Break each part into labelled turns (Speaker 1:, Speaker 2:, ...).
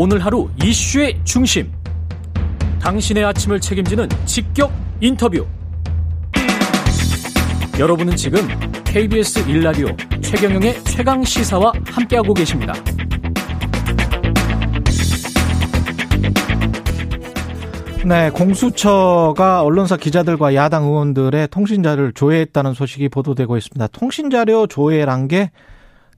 Speaker 1: 오늘 하루 이슈의 중심. 당신의 아침을 책임지는 직격 인터뷰. 여러분은 지금 KBS 1라디오 최경영의 최강 시사와 함께하고 계십니다.
Speaker 2: 네, 공수처가 언론사 기자들과 야당 의원들의 통신자를 조회했다는 소식이 보도되고 있습니다. 통신자료 조회란 게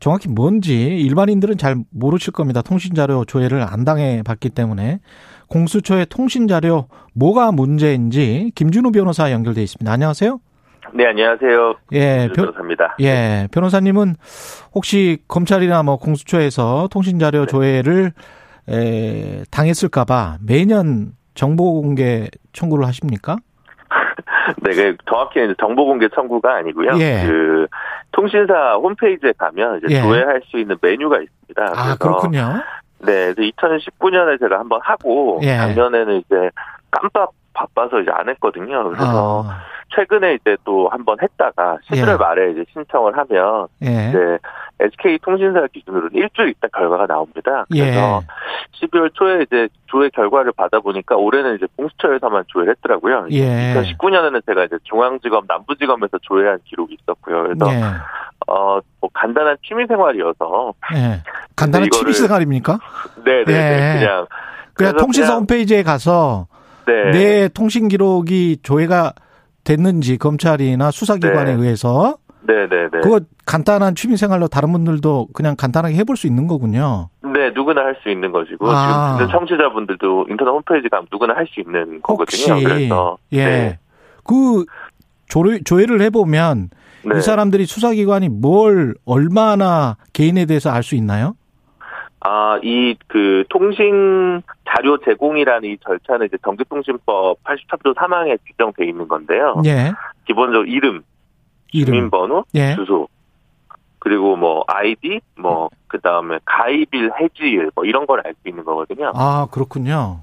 Speaker 2: 정확히 뭔지 일반인들은 잘 모르실 겁니다. 통신자료 조회를 안 당해 봤기 때문에 공수처의 통신자료 뭐가 문제인지 김준우 변호사 연결돼 있습니다. 안녕하세요.
Speaker 3: 네, 안녕하세요.
Speaker 2: 예,
Speaker 3: 변호사입니다.
Speaker 2: 예, 변호사님은 혹시 검찰이나 뭐 공수처에서 통신자료 네. 조회를 에, 당했을까봐 매년 정보 공개 청구를 하십니까?
Speaker 3: 네, 그 정확히는 정보 공개 청구가 아니고요. 예. 그 통신사 홈페이지에 가면 이제 예. 조회할 수 있는 메뉴가 있습니다.
Speaker 2: 아, 그렇군요.
Speaker 3: 네, 2019년에 제가 한번 하고 예. 작년에는 이제 깜빡 바빠서 이제 안 했거든요. 그래서 아. 최근에 이제 또 한 번 했다가 11월 예. 말에 이제 신청을 하면 예. 이제 SK 통신사 기준으로는 일주일 있다 결과가 나옵니다. 그래서 예. 12월 초에 이제 조회 결과를 받아보니까 올해는 이제 공수처에서만 조회를 했더라고요. 예. 2019년에는 제가 이제 중앙지검, 남부지검에서 조회한 기록이 있었고요. 그래서 예. 어, 뭐 간단한 취미생활이어서.
Speaker 2: 예. 간단한 취미생활입니까?
Speaker 3: 네네. 네, 네, 그냥.
Speaker 2: 그냥 통신사 그냥, 홈페이지에 가서 네. 내 통신 기록이 조회가 됐는지 검찰이나 수사기관에 네. 의해서
Speaker 3: 네네네.
Speaker 2: 그거 간단한 취미생활로 다른 분들도 그냥 간단하게 해볼 수 있는 거군요.
Speaker 3: 네, 누구나 할 수 있는 것이고 아. 지금 청취자분들도 인터넷 홈페이지 가면 누구나 할 수 있는 거거든요. 혹시, 그래서
Speaker 2: 예, 네. 그 조회, 조회를 해보면 네. 이 사람들이 수사기관이 뭘 얼마나 개인에 대해서 알 수 있나요?
Speaker 3: 아, 이, 그, 통신 자료 제공이라는 이 절차는 이제 전기통신법 83조 3항에 규정돼 있는 건데요. 예. 기본적으로 이름, 이름. 주민번호, 예. 주소, 그리고 뭐, 아이디, 뭐, 그 다음에 가입일, 해지일, 뭐, 이런 걸 알 수 있는 거거든요.
Speaker 2: 아, 그렇군요.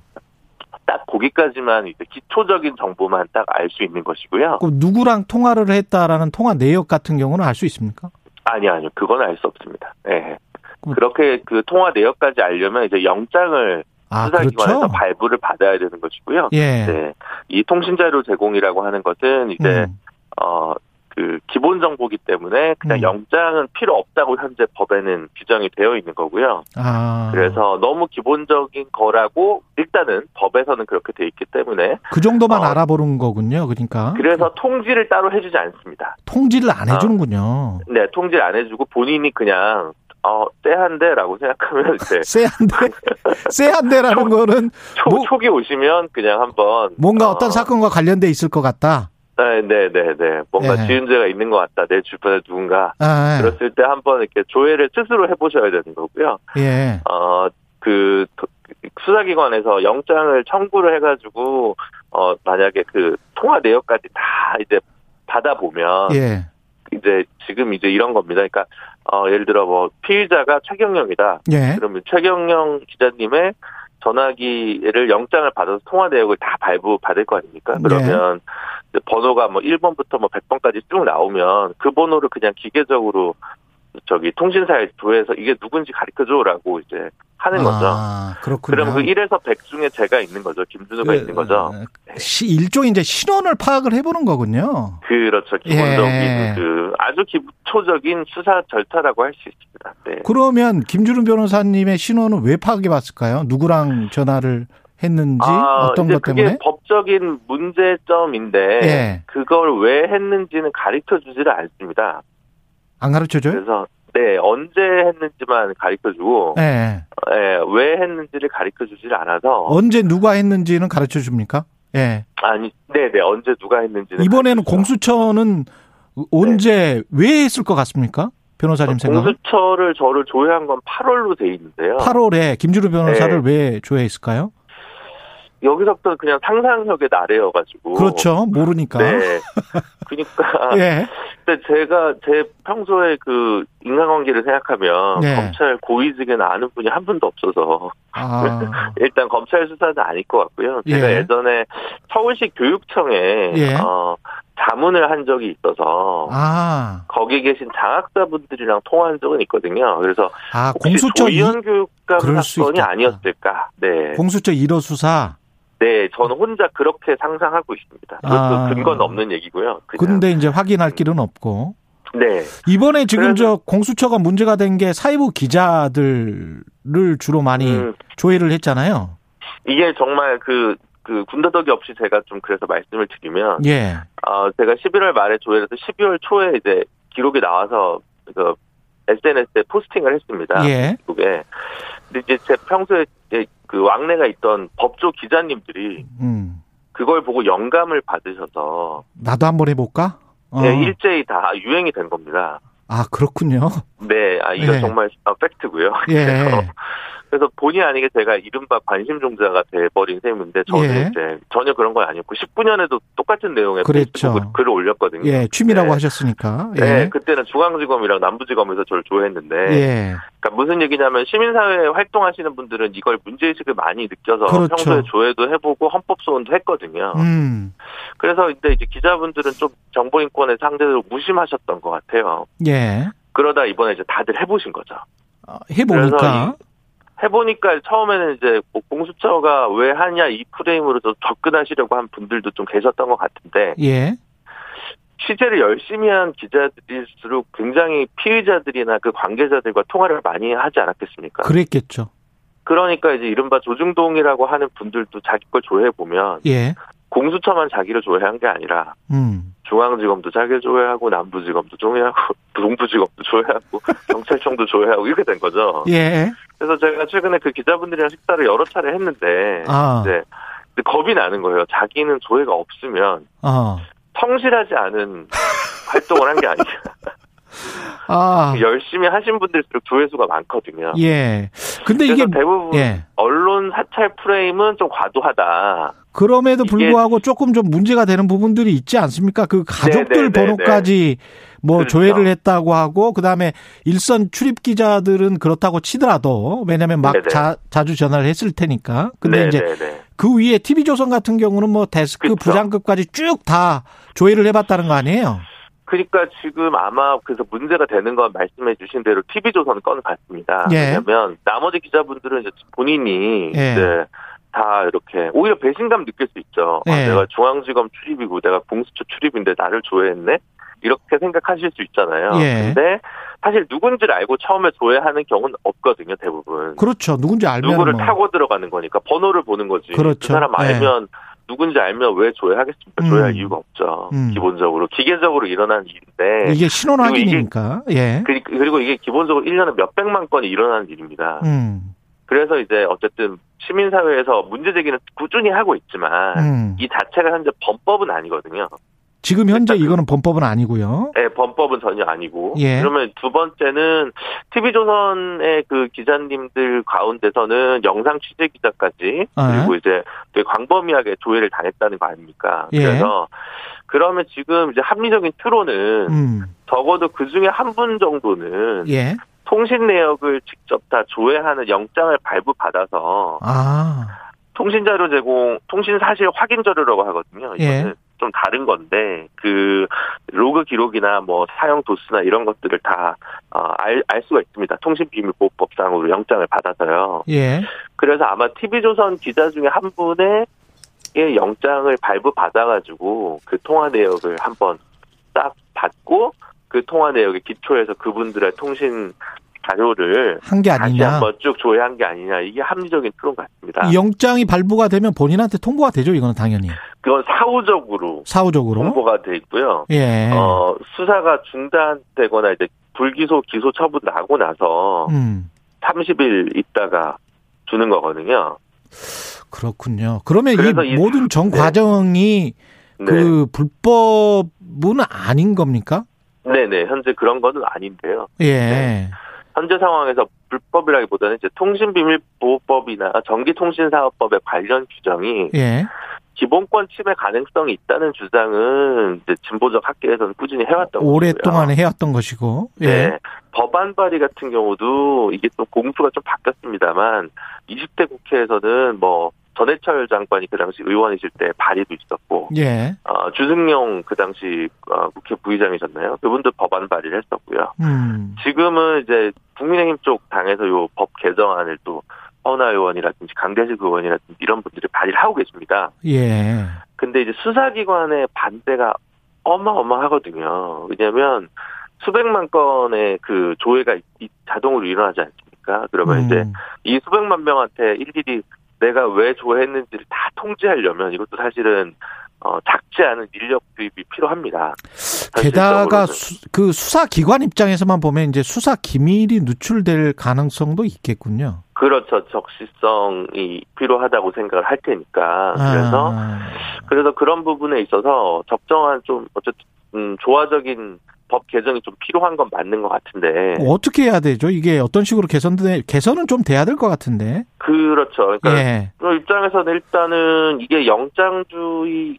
Speaker 3: 딱 거기까지만 이제 기초적인 정보만 딱 알 수 있는 것이고요.
Speaker 2: 그 누구랑 통화를 했다라는 통화 내역 같은 경우는 알 수 있습니까?
Speaker 3: 아니, 아니요. 그건 알 수 없습니다. 네. 그렇게 그 통화 내역까지 알려면 이제 영장을 아, 수사기관에서 그렇죠? 발부를 받아야 되는 것이고요. 예. 네. 이 통신자료 제공이라고 하는 것은 이제 음. 어 그 기본 정보기 때문에 그냥 음. 영장은 필요 없다고 현재 법에는 규정이 되어 있는 거고요. 아. 그래서 너무 기본적인 거라고 일단은 법에서는 그렇게 돼 있기 때문에
Speaker 2: 그 정도만 어, 알아보는 거군요. 그러니까
Speaker 3: 그래서 통지를 따로 해주지 않습니다.
Speaker 2: 통지를 안 해주는군요. 어,
Speaker 3: 네, 통지를 안 해주고 본인이 그냥 어, 쎄한데라고 생각하면 이제
Speaker 2: 쎄한데 쎄한데라는 거는
Speaker 3: 초, 뭐, 초기 오시면 그냥 한번
Speaker 2: 뭔가 어, 떤 사건과 관련돼 있을 것 같다.
Speaker 3: 네, 네, 네, 네. 뭔가 예. 지은 죄가 있는 것 같다. 내 주변에 누군가. 아, 예. 그랬을 때 한번 이렇게 조회를 스스로 해보셔야 되는 거고요. 예. 어, 그, 수사기관에서 영장을 청구를 해가지고, 어, 만약에 그 통화 내역까지 다 이제 받아보면. 예. 이제 지금 이제 이런 겁니다. 그러니까 어 예를 들어 뭐 피의자가 최경영이다. 예. 그러면 최경영 기자님의 전화기를 영장을 받아서 통화 내역을 다 발부 받을 거 아닙니까? 예. 그러면 예. 번호가 뭐 1번부터 뭐 100번까지 쭉 나오면 그 번호를 그냥 기계적으로 저기 통신사에 조회해서 이게 누군지 가르쳐줘라고 이제 하는 거죠. 아, 그렇군요. 그럼 그 1에서 100 중에 제가 있는 거죠. 김준우가 그, 있는 거죠.
Speaker 2: 시, 일종의 이제 신원을 파악을 해보는 거군요.
Speaker 3: 그렇죠. 기본적인 예. 그 아주 기초적인 수사 절차라고 할 수 있습니다. 네.
Speaker 2: 그러면 김준우 변호사님의 신원은 왜 파악해 봤을까요? 누구랑 전화를 했는지 아, 어떤 것 때문에?
Speaker 3: 그게 법적인 문제점인데 예. 그걸 왜 했는지는 가르쳐 주지를 않습니다.
Speaker 2: 안 가르쳐 줘요?
Speaker 3: 그래서 네, 언제 했는지만 가르쳐 주고, 네. 네, 왜 했는지를 가르쳐 주질 않아서.
Speaker 2: 언제 누가 했는지는 가르쳐 줍니까? 예. 네.
Speaker 3: 아니, 네네, 네, 언제 누가 했는지는.
Speaker 2: 이번에는 공수처는 언제, 네. 왜 했을 것 같습니까? 변호사님 생각
Speaker 3: 공수처를 저를 조회한 건 8월로 돼 있는데요.
Speaker 2: 8월에 김주루 변호사를 네. 왜 조회했을까요?
Speaker 3: 여기서부터 그냥 상상력의 나래여가지고.
Speaker 2: 그렇죠. 모르니까.
Speaker 3: 네. 그니까. 예. 근데 제가 제 평소에 그 인간관계를 생각하면 예. 검찰 고위직에는 아는 분이 한 분도 없어서. 아. 일단 검찰 수사는 아닐 것 같고요. 제가 예. 전에 서울시 교육청에, 예. 어, 자문을 한 적이 있어서 아. 거기 계신 장학자분들이랑 통화한 적은 있거든요. 그래서 아, 공수처 조희연 교육감 사건이 아니었을까? 네.
Speaker 2: 공수처 1호 수사.
Speaker 3: 네, 저는 혼자 그렇게 상상하고 있습니다. 그것도 아. 근거는 없는 얘기고요.
Speaker 2: 그런데 이제 확인할 길은 없고.
Speaker 3: 네.
Speaker 2: 이번에 지금 저 공수처가 문제가 된 게 사이버 기자들을 주로 많이 음. 조회를 했잖아요.
Speaker 3: 이게 정말 그, 그 군더더기 없이 제가 좀 그래서 말씀을 드리면. 예. 어, 제가 11월 말에 조회를 해서 12월 초에 이제 기록이 나와서 그 SNS에 포스팅을 했습니다. 예. 그게. 근데 이제 제 평소에 그 왕래가 있던 법조 기자님들이 음. 그걸 보고 영감을 받으셔서
Speaker 2: 나도 한번 해볼까?
Speaker 3: 어. 네, 일제히 다 유행이 된 겁니다.
Speaker 2: 아 그렇군요.
Speaker 3: 네, 아 이거 예. 정말 팩트고요. 예. 그래서 본의 아니게 제가 이른바 관심 종자가 돼버린 셈인데 저는 예. 이제 전혀 그런 건 아니었고 19년에도 똑같은 내용의 그랬죠. 글을 올렸거든요.
Speaker 2: 예, 취미라고 네. 하셨으니까. 예.
Speaker 3: 네, 그때는 중앙지검이랑 남부지검에서 저를 조회했는데, 예. 그러니까 무슨 얘기냐면 시민사회에 활동하시는 분들은 이걸 문제의식을 많이 느껴서 그렇죠. 평소에 조회도 해보고 헌법소원도 했거든요. 음. 그래서 근데 이제 기자분들은 좀 정보인권의 상대로 무심하셨던 것 같아요. 예. 그러다 이번에 이제 다들 해보신 거죠.
Speaker 2: 어, 해보니까
Speaker 3: 해보니까 처음에는 이제 뭐 공수처가 왜 하냐 이 프레임으로 좀 접근하시려고 한 분들도 좀 계셨던 것 같은데. 예. 취재를 열심히 한 기자들일수록 굉장히 피의자들이나 그 관계자들과 통화를 많이 하지 않았겠습니까?
Speaker 2: 그랬겠죠.
Speaker 3: 그러니까 이제 이른바 조중동이라고 하는 분들도 자기 걸 조회해 보면 예. 공수처만 자기를 조회한 게 아니라 음. 중앙지검도 자기를 조회하고 남부지검도 조회하고 동부지검도 조회하고 경찰청도 조회하고 이렇게 된 거죠. 예. 그래서 제가 최근에 그 기자분들이랑 식사를 여러 차례 했는데 아. 이제 겁이 나는 거예요. 자기는 조회가 없으면 아. 성실하지 않은 활동을 한 게 아니야. 아. 열심히 하신 분들일수록 조회수가 많거든요.
Speaker 2: 예. 근데 이게
Speaker 3: 대부분 예. 언론 사찰 프레임은 좀 과도하다.
Speaker 2: 그럼에도 불구하고 조금 좀 문제가 되는 부분들이 있지 않습니까? 그 가족들 네네네네. 네, 네, 번호까지 뭐 그렇죠. 조회를 했다고 하고 그다음에 일선 출입 기자들은 그렇다고 치더라도 왜냐하면 막 자, 자주 전화를 했을 테니까. 근데. 이제 그 위에 TV조선 같은 경우는 뭐 데스크 그렇죠. 부장급까지 쭉 다 조회를 해봤다는 거 아니에요?
Speaker 3: 그러니까 지금 아마 그래서 문제가 되는 건 말씀해 주신 대로 TV조선 건 같습니다. 예. 왜냐하면 나머지 기자분들은 이제 본인이 예. 이제 다 이렇게 오히려 배신감 느낄 수 있죠. 아, 예. 아, 내가 중앙지검 출입이고 내가 공수처 출입인데 나를 조회했네? 이렇게 생각하실 수 있잖아요. 예. 근데 사실 누군지를 알고 처음에 조회하는 경우는 없거든요, 대부분.
Speaker 2: 그렇죠. 누군지 알면
Speaker 3: 누구를 뭐. 타고 들어가는 거니까 번호를 보는 거지. 그렇죠. 그 사람 예. 알면 예. 누군지 알면 왜 조회하겠습니까? 음. 조회할 이유가 없죠. 음. 기본적으로 기계적으로 일어나는 일인데
Speaker 2: 이게 신원 확인이니까. 예.
Speaker 3: 그리고 이게 기본적으로 1년에 몇 백만 건이 일어나는 일입니다. 음. 그래서 이제 어쨌든 시민사회에서 문제 제기는 꾸준히 하고 있지만 음. 이 자체가 현재 범법은 아니거든요.
Speaker 2: 지금 현재 이거는 범법은 아니고요.
Speaker 3: 네, 범법은 전혀 아니고. 예. 그러면 두 번째는 TV조선의 그 기자님들 가운데서는 영상 취재 기자까지 아. 그리고 이제 되게 광범위하게 조회를 당했다는 거 아닙니까? 예. 그래서 그러면 지금 이제 합리적인 추론은 음. 적어도 그 중에 한 분 정도는 예. 통신 내역을 직접 다 조회하는 영장을 발부받아서 아. 통신 자료 제공, 통신 사실 확인 자료라고 하거든요. 이거는 예. 좀 다른 건데 그 로그 기록이나 뭐 사용 도수나 이런 것들을 다알 어, 알 수가 있습니다. 통신비밀보호법상으로 영장을 받아서요. 예. 그래서 아마 TV조선 기자 중에 한 분의 영장을 발부 받아가지고 그 통화 내역을 한번 딱 받고 그 통화 내역에 기초해서 그분들의 통신 자료를
Speaker 2: 한 게 아니냐.
Speaker 3: 다시 한번 쭉 조회한 게 아니냐. 이게 합리적인 토론 같습니다.
Speaker 2: 영장이 발부가 되면 본인한테 통보가 되죠. 이거는 당연히.
Speaker 3: 그건 사후적으로
Speaker 2: 사후적으로
Speaker 3: 통보가 돼 있고요. 예. 어, 수사가 중단되거나 이제 불기소 기소 처분 나고 나서 음. 30일 있다가 주는 거거든요.
Speaker 2: 그렇군요. 그러면 이 모든 전 네. 과정이 네. 그 네. 불법은 아닌 겁니까?
Speaker 3: 네네 현재 그런 거는 아닌데요. 예. 네. 현재 상황에서 불법이라기보다는 이제 통신비밀보호법이나 전기통신사업법의 관련 규정이 예. 기본권 침해 가능성이 있다는 주장은 이제 진보적 학계에서는 꾸준히 해왔던
Speaker 2: 오랫동안 해왔던 것이고.
Speaker 3: 예. 네. 법안 발의 같은 경우도 이게 또 공수가 좀 바뀌었습니다만 20대 국회에서는 뭐 전해철 장관이 그 당시 의원이실 때 발의도 있었고, 예. 어, 주승용 그 당시 어, 국회 부의장이셨나요? 그분도 법안 발의를 했었고요. 음. 지금은 이제 국민의힘 쪽 당에서 요 법 개정안을 또 허나 의원이라든지 강대식 의원이라든지 이런 분들이 발의를 하고 계십니다. 예. 근데 이제 수사기관의 반대가 어마어마하거든요. 왜냐하면 수백만 건의 그 조회가 자동으로 일어나지 않습니까? 그러면 음. 이제 이 수백만 명한테 일일이 내가 왜 조회했는지를 다 통제하려면 이것도 사실은 어, 작지 않은 인력 투입이 필요합니다.
Speaker 2: 게다가 수, 그 수사 기관 입장에서만 보면 이제 수사 기밀이 누출될 가능성도 있겠군요.
Speaker 3: 그렇죠. 적시성이 필요하다고 생각을 할 테니까. 그래서 아. 그래서 그런 부분에 있어서 적정한 좀 어쨌든 음, 조화적인 법 개정이 좀 필요한 건 맞는 것 같은데
Speaker 2: 어떻게 해야 되죠? 이게 어떤 식으로 개선돼 개선은 좀 돼야 될 것 같은데.
Speaker 3: 그렇죠. 그러니까 예. 그 입장에서는 일단은 이게 영장주의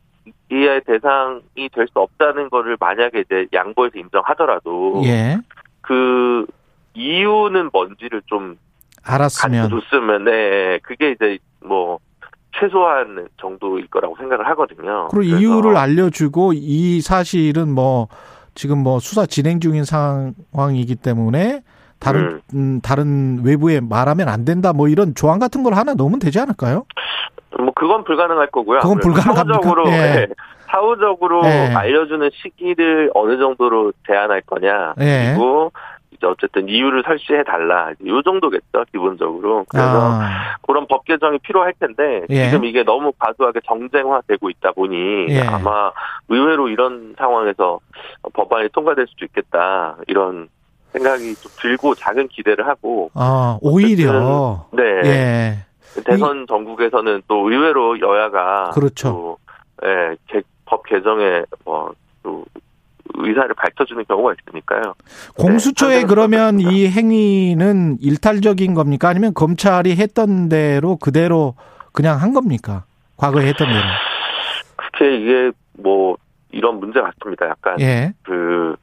Speaker 3: 의 대상이 될 수 없다는 거를 만약에 이제 양보해서 인정하더라도 예. 그 이유는 뭔지를 좀
Speaker 2: 알았으면
Speaker 3: 줬으면 네 그게 이제 뭐 최소한 정도일 거라고 생각을 하거든요.
Speaker 2: 그리고 이유를 알려주고 이 사실은 뭐 지금 뭐 수사 진행 중인 상황이기 때문에 다른 음. 음, 다른 외부에 말하면 안 된다 뭐 이런 조항 같은 걸 하나 넣으면 되지 않을까요?
Speaker 3: 뭐 그건 불가능할 거고요.
Speaker 2: 그건 불가능합니까?
Speaker 3: 사후적으로 예. 네. 사후적으로 예. 알려주는 시기를 어느 정도로 제한할 거냐 예. 그리고 이제 어쨌든 이유를 설치해 달라 이 정도겠죠 기본적으로 그래서 아. 그런 법 개정이 필요할 텐데 예. 지금 이게 너무 과도하게 정쟁화되고 있다 보니 예. 아마 의외로 이런 상황에서 법안이 통과될 수도 있겠다 이런 생각이 좀 들고 작은 기대를 하고
Speaker 2: 아 오히려
Speaker 3: 네 예. 대선 전국에서는 또 의외로 여야가
Speaker 2: 그렇죠. 또,
Speaker 3: 예, 법 개정에 뭐또 의사를 밝혀주는 경우가 있으니까요.
Speaker 2: 공수처에 네, 그러면 이 행위는 일탈적인 겁니까? 아니면 검찰이 했던 대로 그대로 그냥 한 겁니까? 과거에 했던 대로.
Speaker 3: 그게 이게 뭐 이런 문제 같습니다. 약간 예. 그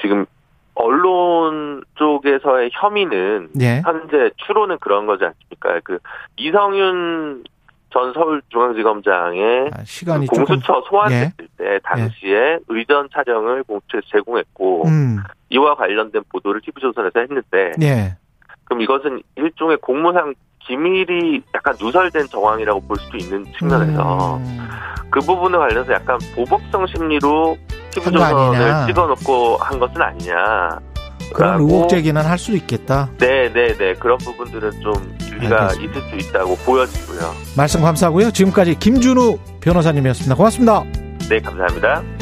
Speaker 3: 지금 언론 쪽에서의 혐의는 예. 현재 추론은 그런 거지 않습니까? 그 이성윤 전 서울중앙지검장의 아, 시간이 그 공수처 소환됐을 예. 때 당시에 예. 의전 촬영을 공수처에 제공했고 음. 이와 관련된 보도를 TV조선에서 했는데 예. 그럼 이것은 일종의 공무상 기밀이 약간 누설된 정황이라고 볼 수도 있는 측면에서 음. 그 부분에 관련해서 약간 보복성 심리로 TV조선을 찍어놓고 한 것은 아니냐.
Speaker 2: 그런 의혹 제기는 할 수 있겠다.
Speaker 3: 네, 네, 네. 그런 부분들은 좀 일리가 있을 수 있다고 보여지고요.
Speaker 2: 말씀 감사하고요. 지금까지 김준우 변호사님이었습니다. 고맙습니다.
Speaker 3: 네, 감사합니다.